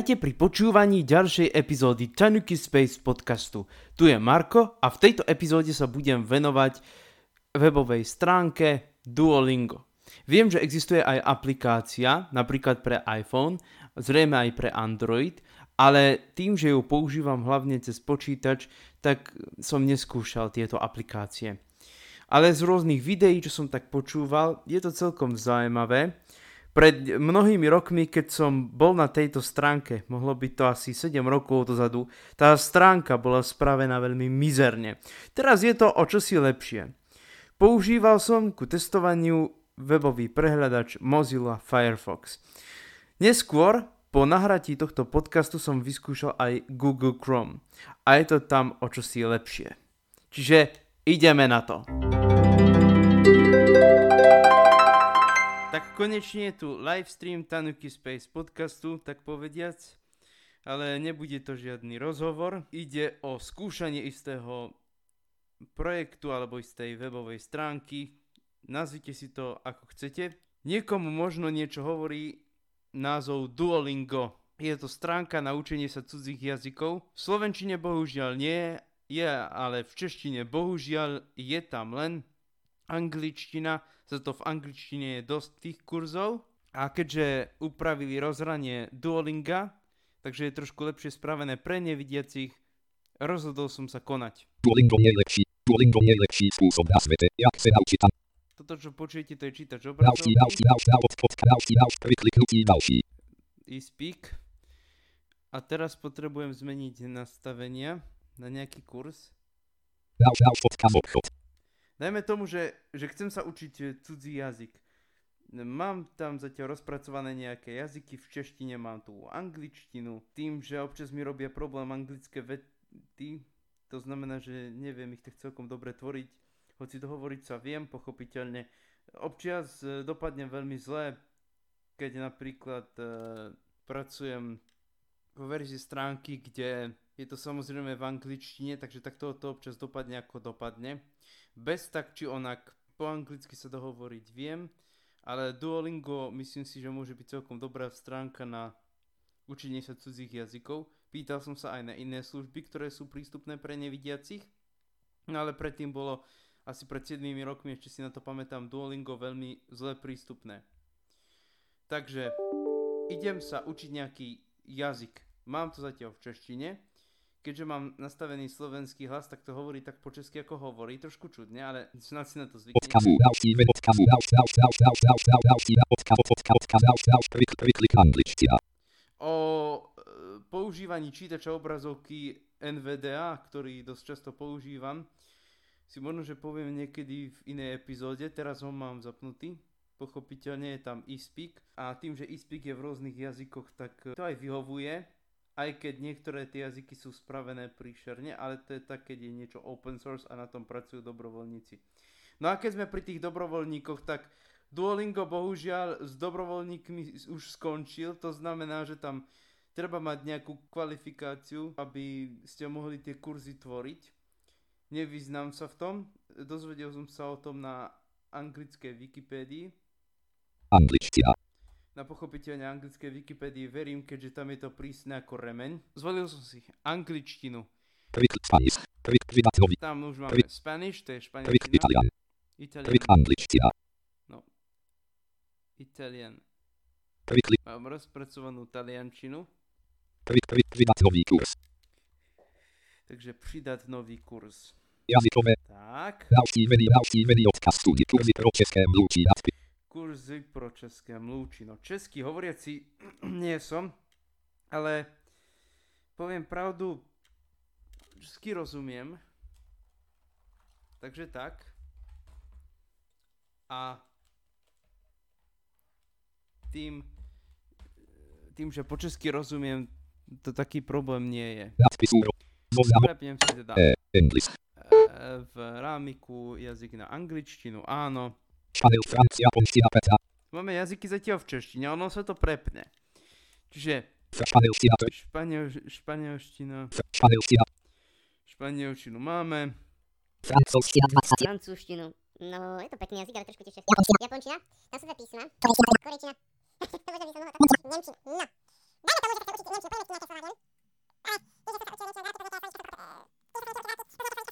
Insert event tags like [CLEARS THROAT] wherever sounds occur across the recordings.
Vítajte pri počúvaní ďalšej epizódy Tanuki Space podcastu. Tu je Marko a v tejto epizóde sa budem venovať webovej stránke Duolingo. Viem, že existuje aj aplikácia, napríklad pre iPhone, zrejme aj pre Android, ale tým, že ju používam hlavne cez počítač, tak som neskúšal tieto aplikácie. Ale z rôznych videí, čo som tak počúval, je to celkom zaujímavé pred mnohými rokmi, keď som bol na tejto stránke, mohlo byť to asi 7 rokov dozadu, tá stránka bola spravená veľmi mizerne. Teraz je to o čosi lepšie. Používal som ku testovaniu webový prehľadač Mozilla Firefox. Neskôr, po nahratí tohto podcastu som vyskúšal aj Google Chrome a je to tam o čosi lepšie. Čiže ideme na to. Konečne je tu livestream Tanuki Space podcastu, tak povediac, ale nebude to žiadny rozhovor. Ide o skúšanie istého projektu alebo istej webovej stránky. Nazvite si to ako chcete. Niekomu možno niečo hovorí názov Duolingo. Je to stránka na učenie sa cudzích jazykov. V slovenčine bohužiaľ nie je, ale v češtine bohužiaľ je tam len angličtina, za to v angličtine je dosť tých kurzov. A keďže upravili rozhranie Duolinga, takže je trošku lepšie spravené pre nevidiacich, rozhodol som sa konať. Duolingo lepší, Duolingo lepší spôsob na svete, jak sa naučiť. Toto, čo počujete, to je čítač obrazovky. Ďalší. E-speak. A teraz potrebujem zmeniť nastavenia na nejaký kurz. Ďalší, ďalší, podcast obchod. Dajme tomu, že, že chcem sa učiť e, cudzí jazyk. Mám tam zatiaľ rozpracované nejaké jazyky, v češtine mám tú angličtinu. Tým, že občas mi robia problém anglické vety, to znamená, že neviem ich tak celkom dobre tvoriť, hoci to hovoriť sa viem, pochopiteľne. Občas e, dopadne veľmi zle, keď napríklad e, pracujem vo verzii stránky, kde je to samozrejme v angličtine, takže takto to občas dopadne ako dopadne. Bez tak či onak po anglicky sa dohovoriť viem, ale Duolingo myslím si, že môže byť celkom dobrá stránka na učenie sa cudzích jazykov. Pýtal som sa aj na iné služby, ktoré sú prístupné pre nevidiacich, no ale predtým bolo asi pred 7 rokmi, ešte si na to pamätám, Duolingo veľmi zle prístupné. Takže idem sa učiť nejaký jazyk. Mám to zatiaľ v češtine keďže mám nastavený slovenský hlas, tak to hovorí tak po česky, ako hovorí. Trošku čudne, ale snad si na to zvykne. O používaní čítača obrazovky NVDA, ktorý dosť často používam, si možno, že poviem niekedy v inej epizóde. Teraz ho mám zapnutý. Pochopiteľne je tam eSpeak a tým, že eSpeak je v rôznych jazykoch, tak to aj vyhovuje aj keď niektoré tie jazyky sú spravené príšerne, ale to je tak, keď je niečo open source a na tom pracujú dobrovoľníci. No a keď sme pri tých dobrovoľníkoch, tak Duolingo bohužiaľ s dobrovoľníkmi už skončil, to znamená, že tam treba mať nejakú kvalifikáciu, aby ste mohli tie kurzy tvoriť. Nevyznám sa v tom, dozvedel som sa o tom na anglickej Wikipédii. Angličtina na pochopiteľne anglické Wikipédii verím, keďže tam je to prísne ako remeň. Zvolil som si angličtinu. Tam už máme Spanish, to je španielčina. Italian. Italian. Angličtina. No. Italian. Mám rozpracovanú taliančinu. Pridať nový kurz. Takže pridať nový kurz. Jazykové. Tak. Další vedy odkaz kurzy pro české mluvčí kurzy pro české mluvčí. No česky hovoriaci [CLEARS THROAT] nie som, ale poviem pravdu, česky rozumiem. Takže tak. A tým, tým, že po česky rozumiem, to taký problém nie je. Prepnem si teda e, v rámiku jazyk na angličtinu, áno. Máme jazyky zatiaľ v češtine, ono sa to prepne. Čiže... Španielština. Španielština. Španielština. Španielštinu máme. Francúzština Francúzštinu. No, je to pekný jazyk, ale trošku tiež Japončina. Japončina. Tam sú dve písma. Korečina. Nemčina. No. Dáme tomu, že sa učiť Nemčinu. Poďme si na to slovanie. Ale, tiež sa učí Nemčinu. Dáme to tomu, že sa učiť Nemčinu.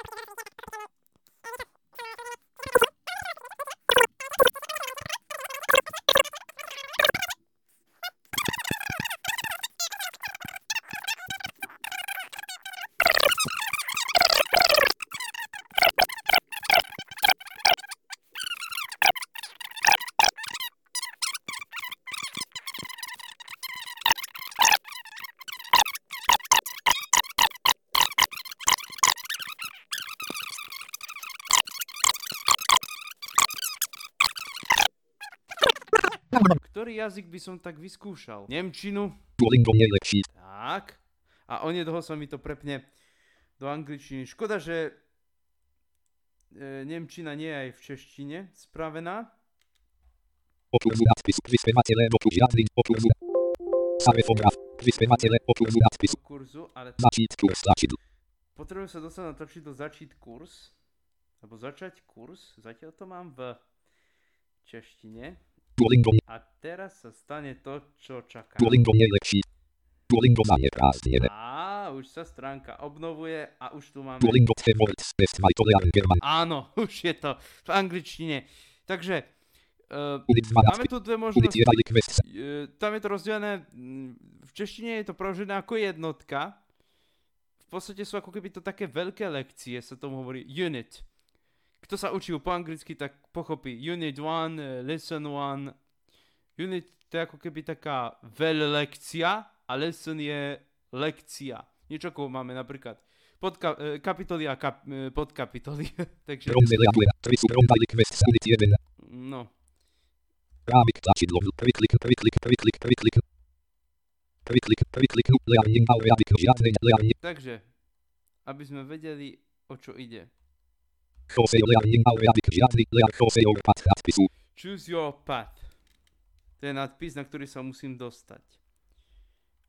Ktorý jazyk by som tak vyskúšal? Nemčinu? Duolingo najlepší. Tak. A onedlho sa mi to prepne do angličtiny. Škoda, že e, Nemčina nie je aj v češtine spravená. Nadpisu wyspematele oprócz żadnych oprócz Sarefograf wyspematele oprócz nadpisu do kurzu, ale Začít kurs začít. potrebujem sa dostať na tlačidlo začít kurz. Alebo začať kurz. Zatiaľ to mám v češtine. Duolingo, A teraz sa stane to, čo čakám. Duolingo najlepší. Duolingo ma neprázdnenie. A už sa stránka obnovuje a už tu máme... Duolingo words best my German. Áno, [LAUGHS] už je to v angličtine. Takže uh, Unit 2 máme tu dve možnosti. 1 request. E, tam je to rozdelené, mm, v češtine je to preložené ako jednotka. V podstate sú ako keby to také veľké lekcie, sa tomu hovorí unit. Kto sa učil po anglicky, tak pochopí unit 1, e, lesson 1. Unit to je ako keby taká veľlekcia a lesson je lekcia. Niečo ako máme napríklad podka- e, kapitoly a kap- e, podkapitoly. [LAUGHS] Takže, Ronde reaguje. Trisu ronda request unit 1. no. Rámik tlačidlo. Priklik, priklik, priklik, priklik. Priklik, priklik, learning žiadne learning. Takže, aby sme vedeli, o čo ide. Choose your path. To je nadpis, na ktorý sa musím dostať.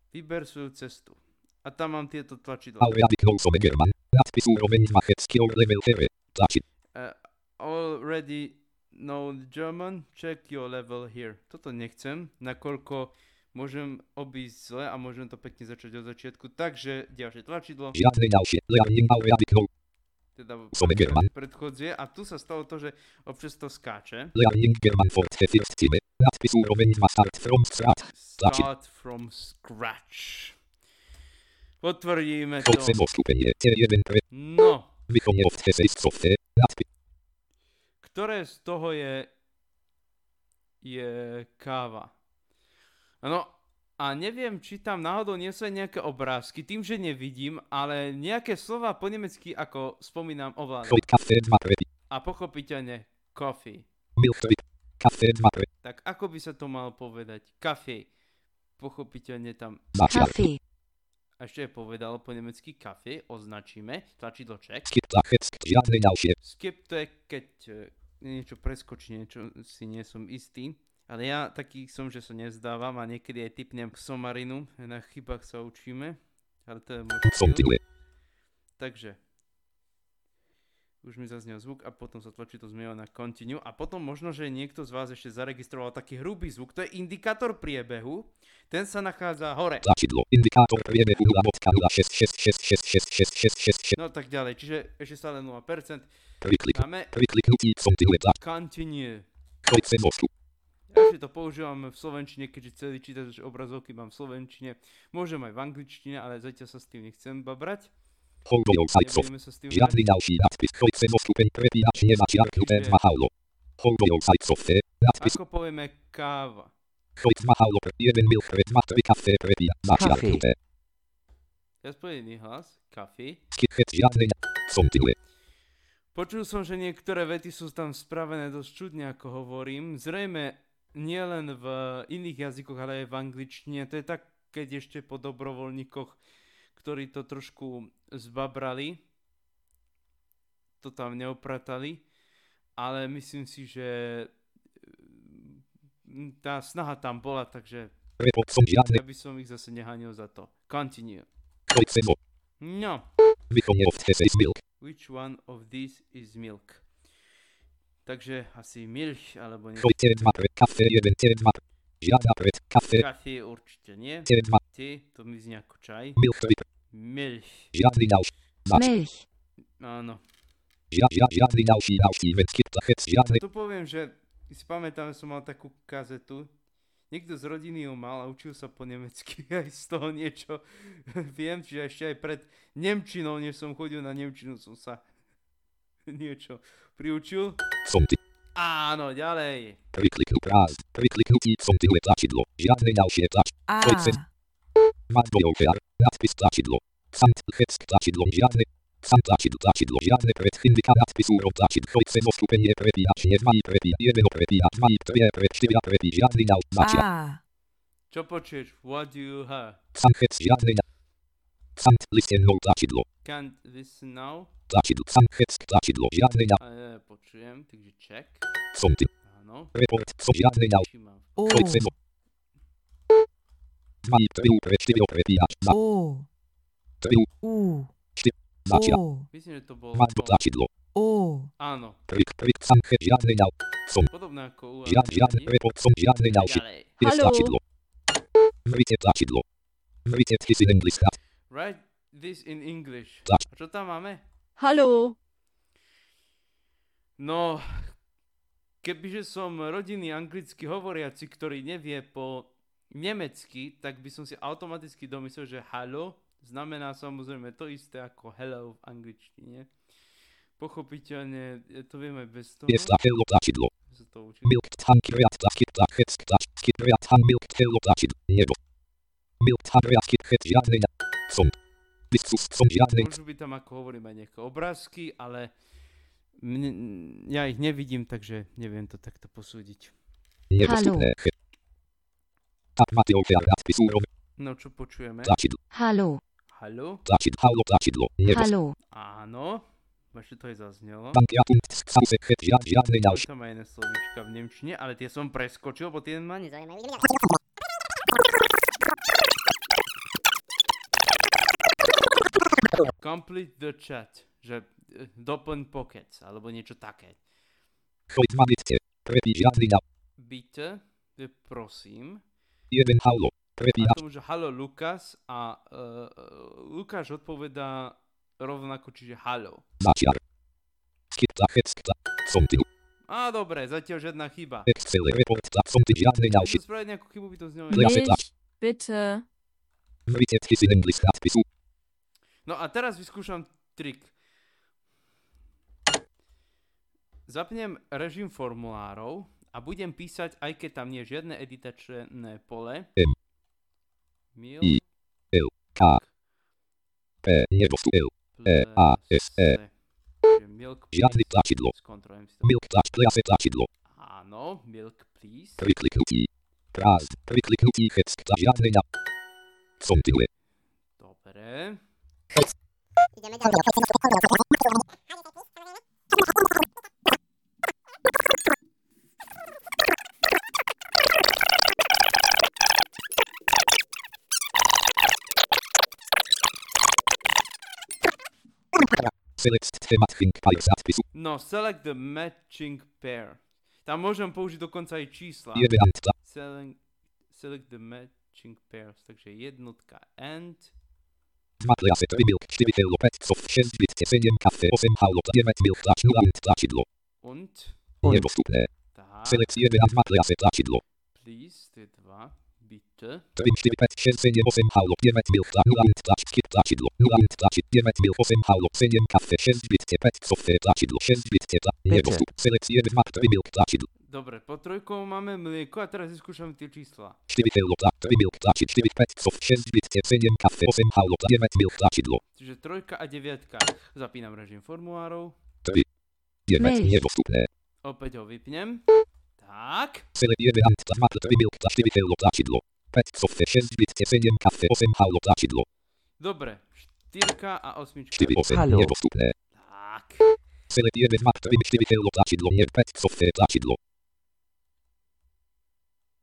Vyber svoju cestu. A tam mám tieto tlačidla. Arabic Rosome German. Nadpisu úroveň 2 head skill level here. Tlačid. Uh, already know German, check your level here. Toto nechcem, nakoľko môžem obísť zle a môžem to pekne začať od začiatku. Takže ďalšie tlačidlo, Žiadne ďalšie. Learning Arabic Ro- teda predchodzie. A tu sa stalo to, že občas to skáče. Learning German for the first time. Nadpis úroveň 2 start from scratch. Potvrdíme to. Jose postupenie. T1 pre No, ktoré z toho je je káva. No a neviem, či tam náhodou nie sú aj nejaké obrázky, tým, že nevidím, ale nejaké slova po nemecky, ako spomínam, ovládam. Choď kafe 2 pre A pochopiteľne coffee. milk trip. Kafe 2 pre Tak ako by sa to malo povedať? Kafe. Pochopiteľne tam. Kaffee. a ešte je povedal po nemecky kafe, označíme, tlačidlo check. Skip to je keď e, niečo preskočí, niečo si nie som istý. Ale ja taký som, že sa nezdávam a niekedy aj typnem k somarinu. Na chybách sa učíme. Ale to je môj. Takže. Už mi zaznel zvuk a potom sa tlačí to zmena na continue. A potom možno, že niekto z vás ešte zaregistroval taký hrubý zvuk. To je indikátor priebehu. Ten sa nachádza hore. Tlačidlo. Indikátor priebehu 0.0666666666. No tak ďalej. Čiže ešte stále 0%. Priklik. Máme Prikliknutí continue. Sem mostu. Ja si to používam v slovenčine, keďže celý čítač obrazovky mám v slovenčine. Môžem aj v angličtine, ale zatiaľ sa s tým nechcem babrať. Hold your sites off. Nebudeme sa s tým Žiadny ďalší nadpis. Choď sem o stupeň prepínač nezačiarknuté Čiže- 2 haulo. Hold your sites off. Nadpis. Ako povieme káva. Choď 2 haulo pre 1 milk pre 2 3 kafe prepínač začiarknuté. Ja spojený hlas. Kafe. Skip head žiadne ďa- Som tyle. Počul som, že niektoré vety sú tam spravené dosť čudne, ako hovorím. Zrejme nielen v iných jazykoch, ale aj v angličtine. To je tak, keď ešte po dobrovoľníkoch, ktorí to trošku zbabrali, to tam neopratali, ale myslím si, že mm, tá snaha tam bola, takže ja by som ich zase nehanil za to. Continue. No. Which one of these is milk? Takže asi milk, alebo nie. Choď T2 pre kafe 1 T2. Žiadna pred kafe Kafe určite nie. T2. Ty, to mi znie ako čaj. Milk. Žiadny ďalší. Milch. Áno. Žia, žia, žiadny ďalší navštíven skip tlachec. Žiadne. Tu poviem, že si pamätám, že som mal takú kazetu. Niekto z rodiny ju mal a učil sa po nemecky. [LAUGHS] Aj z toho niečo [LAUGHS] viem, čiže ešte aj pred Nemčinou, než som chodil na Nemčinu, som sa [LAUGHS] niečo priučil. Som ty. Áno, ďalej. Prikliknú prázdn. Prikliknutí som tyle tlačidlo. Žiadne ďalšie tlač. Mat do Nadpis tlačidlo. Sant heck tlačidlo. Žiadne. Sam tlačidlo, tlačidlo, žiadne predchyndika nadpisu rov tlačidlo, chojce zo stupenie prepíjač, nie dva i prepíjač, jedného prepíjač, dva i dve pre štyria prepíjač, žiadny ňal, mačia, Ah. Čo počuješ? What do you have? sanchec, žiadny ňal. Sant, listennou tlačidlo, Can't listen now. tlačidlo, sanchec, tlačidlo, žiadny ňal, A ja počujem, takže check. somty, Áno. report, so žiadny ňal, Či mám. O. chojce zo. Dva i tri pre štyria prepíjač, dva, O. tri, U. mačia, O. Myslím, že to bolo... dva, tlačidlo, O. Áno. prik, prik, sanchec, žiadny ňal, som, Podobné ako u žiad, angličtiny. report, som Ďalej. je Haló? tlačidlo. Vrite tlačidlo. Vrite hat, Write this in English. Tlač. A čo tam máme? Haló. No, kebyže som rodinný anglicky hovoriaci, ktorý nevie po nemecky, tak by som si automaticky domyslel, že hello znamená samozrejme to isté ako hello v angličtine. Pochopiteľne e, to vieme bez toho. je tlačidlo tlačidlo. Milk tank riat tlačid tlachec tlač, skit riat han milk telo tlačid, nebo. Milk tan riat skit het žiadny ňal, Môžu byť tam, ako hovorím, aj nejaké obrázky, ale mne, ja ich nevidím, takže neviem to takto posúdiť. nedostupné, No, čo počujeme? tlačidlo, halo tlačidlo, nebo. Haló. Áno. Ešte to aj zaznelo. Tam aj iné slovíčka v Nemčine, ale tie som preskočil, bo tie ma ne... Nezaujímajú. Complete the chat, že e, doplň pockets, alebo niečo také. Bitte, e, prosím. jeden halo, A tomu, že halo Lukas a uh, Lukáš odpovedá rovnako, čiže halo. mačiar. Skit tlachec tla, som ty, Á, dobre, zatiaľ žiadna chyba. Excel report som ty žiadny ňal, Môžem spraviť nejakú chybu, by to znelo... Bitte. Vrite tchis in English nadpisu, No a teraz vyskúšam trik. Zapnem režim formulárov a budem písať, aj keď tam nie je žiadne editačné pole. M. Mil I. K, P, L, E, A, S, E. Milk žiadny please. tlačidlo, Skontrolujem si to. milk tlač, klase tlačidlo, Áno, milk please. pri kliknutí, prázdn, pri kliknutí heck tla, žiadny ňal, som ty, Dobre. Ideme ďalej. select temat think pairs nadpisu, No, select the matching pair. Tam môžem použiť dokonca aj čísla. jeden ant tla, Select, select the matching pairs. Takže jednotka and dva klase 3 milk, 4 kilo 5 soft, 6 bit, 7 kafe, 8 halo, 9 milk tlač, 0 ant tlačidlo, und. Und. nedostupné, Tak, select 1 ant 2 klase tlačidlo, please, to je dva. Bitte. 3, 4, 5, 6, 7, 8 halo, 9 milk tlač, 0 ant tlač, skip tlačidlo, 0 ant tlačid, 9 milk, 8 halo, 7 kafe, 6 bit, 5 soft, tlačidlo, 6 bit, tla, nedostup, select 1 2 3 milk tlačidlo, Dobre, po trojkou máme mlieko a teraz vyskúšame tie čísla. 4 kilo tla, 3 milk tlačid, 4, 5 soft, 6 bit, 7 kafe, 8 halo, 9 milk tlačidlo, Čiže trojka a deviatka. Zapínam režim formulárov. 9 Milk. nedostupné, Opäť ho vypnem. Tak. select 1 ant 2 3 milk tlač, 4 kilo tlačidlo, 5 soft, 6 bit, 7 kafe, 8 halo, tlačidlo, Dobre. Štyrka a osmička. 4, 8 Halo. nedostupné, Tak. select 1 2 3 4 kilo tlačidlo, nie 5 soft, tlačidlo,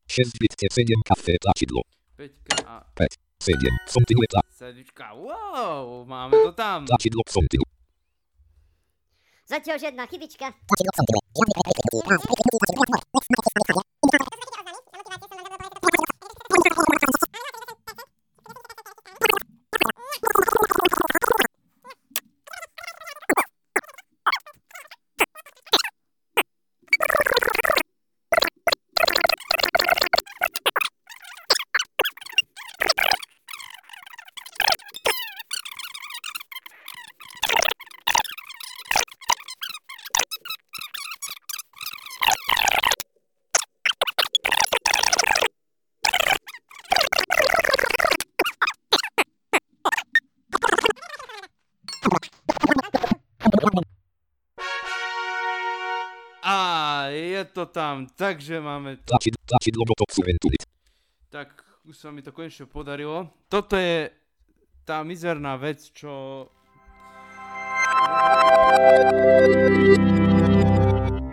6 bit, 7 kafe, tlačidlo, Peťka a 7, som ty tla, sedmička. Wow, máme to tam. tlačidlo, som ty, Zatiaľ žiadna chybička. to tam, takže máme... Tak už sa mi to konečne podarilo. Toto je tá mizerná vec, čo...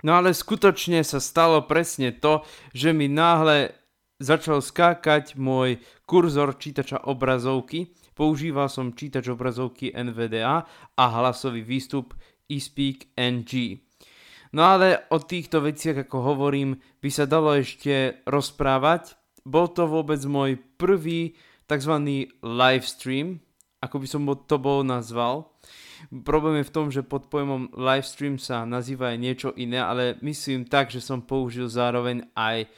No ale skutočne sa stalo presne to, že mi náhle začal skákať môj kurzor čítača obrazovky. Používal som čítač obrazovky NVDA a hlasový výstup eSpeak NG. No ale o týchto veciach, ako hovorím, by sa dalo ešte rozprávať. Bol to vôbec môj prvý tzv. live stream, ako by som to bol nazval. Problém je v tom, že pod pojmom live stream sa nazýva aj niečo iné, ale myslím tak, že som použil zároveň aj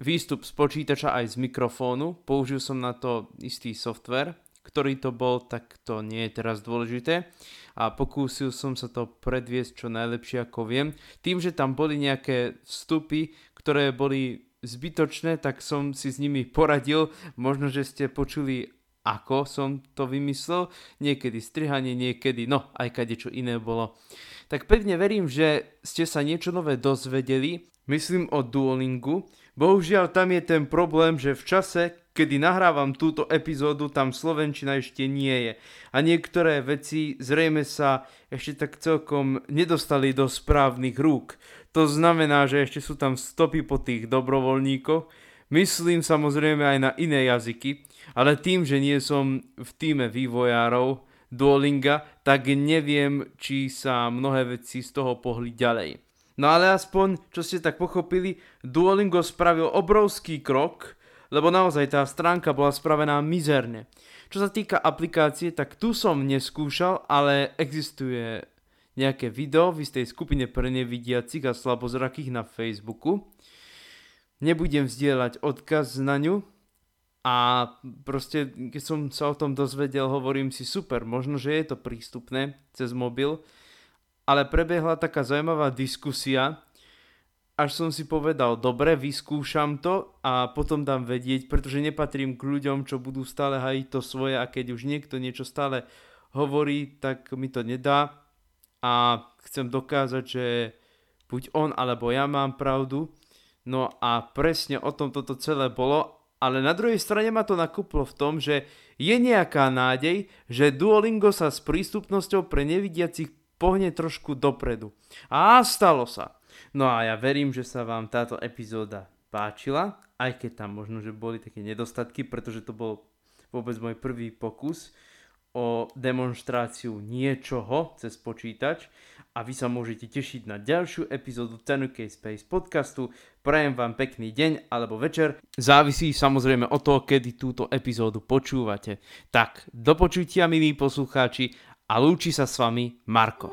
výstup z počítača aj z mikrofónu. Použil som na to istý software, ktorý to bol, tak to nie je teraz dôležité a pokúsil som sa to predviesť čo najlepšie ako viem. Tým, že tam boli nejaké vstupy, ktoré boli zbytočné, tak som si s nimi poradil. Možno, že ste počuli ako som to vymyslel, niekedy strihanie, niekedy, no aj kade čo iné bolo. Tak pevne verím, že ste sa niečo nové dozvedeli, myslím o Duolingu. Bohužiaľ tam je ten problém, že v čase, kedy nahrávam túto epizódu, tam Slovenčina ešte nie je. A niektoré veci zrejme sa ešte tak celkom nedostali do správnych rúk. To znamená, že ešte sú tam stopy po tých dobrovoľníkoch. Myslím samozrejme aj na iné jazyky, ale tým, že nie som v týme vývojárov Duolinga, tak neviem, či sa mnohé veci z toho pohli ďalej. No ale aspoň, čo ste tak pochopili, Duolingo spravil obrovský krok, lebo naozaj tá stránka bola spravená mizerne. Čo sa týka aplikácie, tak tu som neskúšal, ale existuje nejaké video v istej skupine pre nevidiacich a slabozrakých na Facebooku. Nebudem vzdielať odkaz na ňu a proste, keď som sa o tom dozvedel, hovorím si super, možno, že je to prístupné cez mobil, ale prebehla taká zaujímavá diskusia, až som si povedal, dobre, vyskúšam to a potom dám vedieť, pretože nepatrím k ľuďom, čo budú stále hajiť to svoje a keď už niekto niečo stále hovorí, tak mi to nedá a chcem dokázať, že buď on alebo ja mám pravdu. No a presne o tom toto celé bolo, ale na druhej strane ma to nakúplo v tom, že je nejaká nádej, že Duolingo sa s prístupnosťou pre nevidiacich pohne trošku dopredu. A stalo sa. No a ja verím, že sa vám táto epizóda páčila, aj keď tam možno, že boli také nedostatky, pretože to bol vôbec môj prvý pokus o demonstráciu niečoho cez počítač a vy sa môžete tešiť na ďalšiu epizódu Tenuke Space podcastu. Prajem vám pekný deň alebo večer. Závisí samozrejme od toho, kedy túto epizódu počúvate. Tak, do počutia milí poslucháči a lúči sa s vami Marko.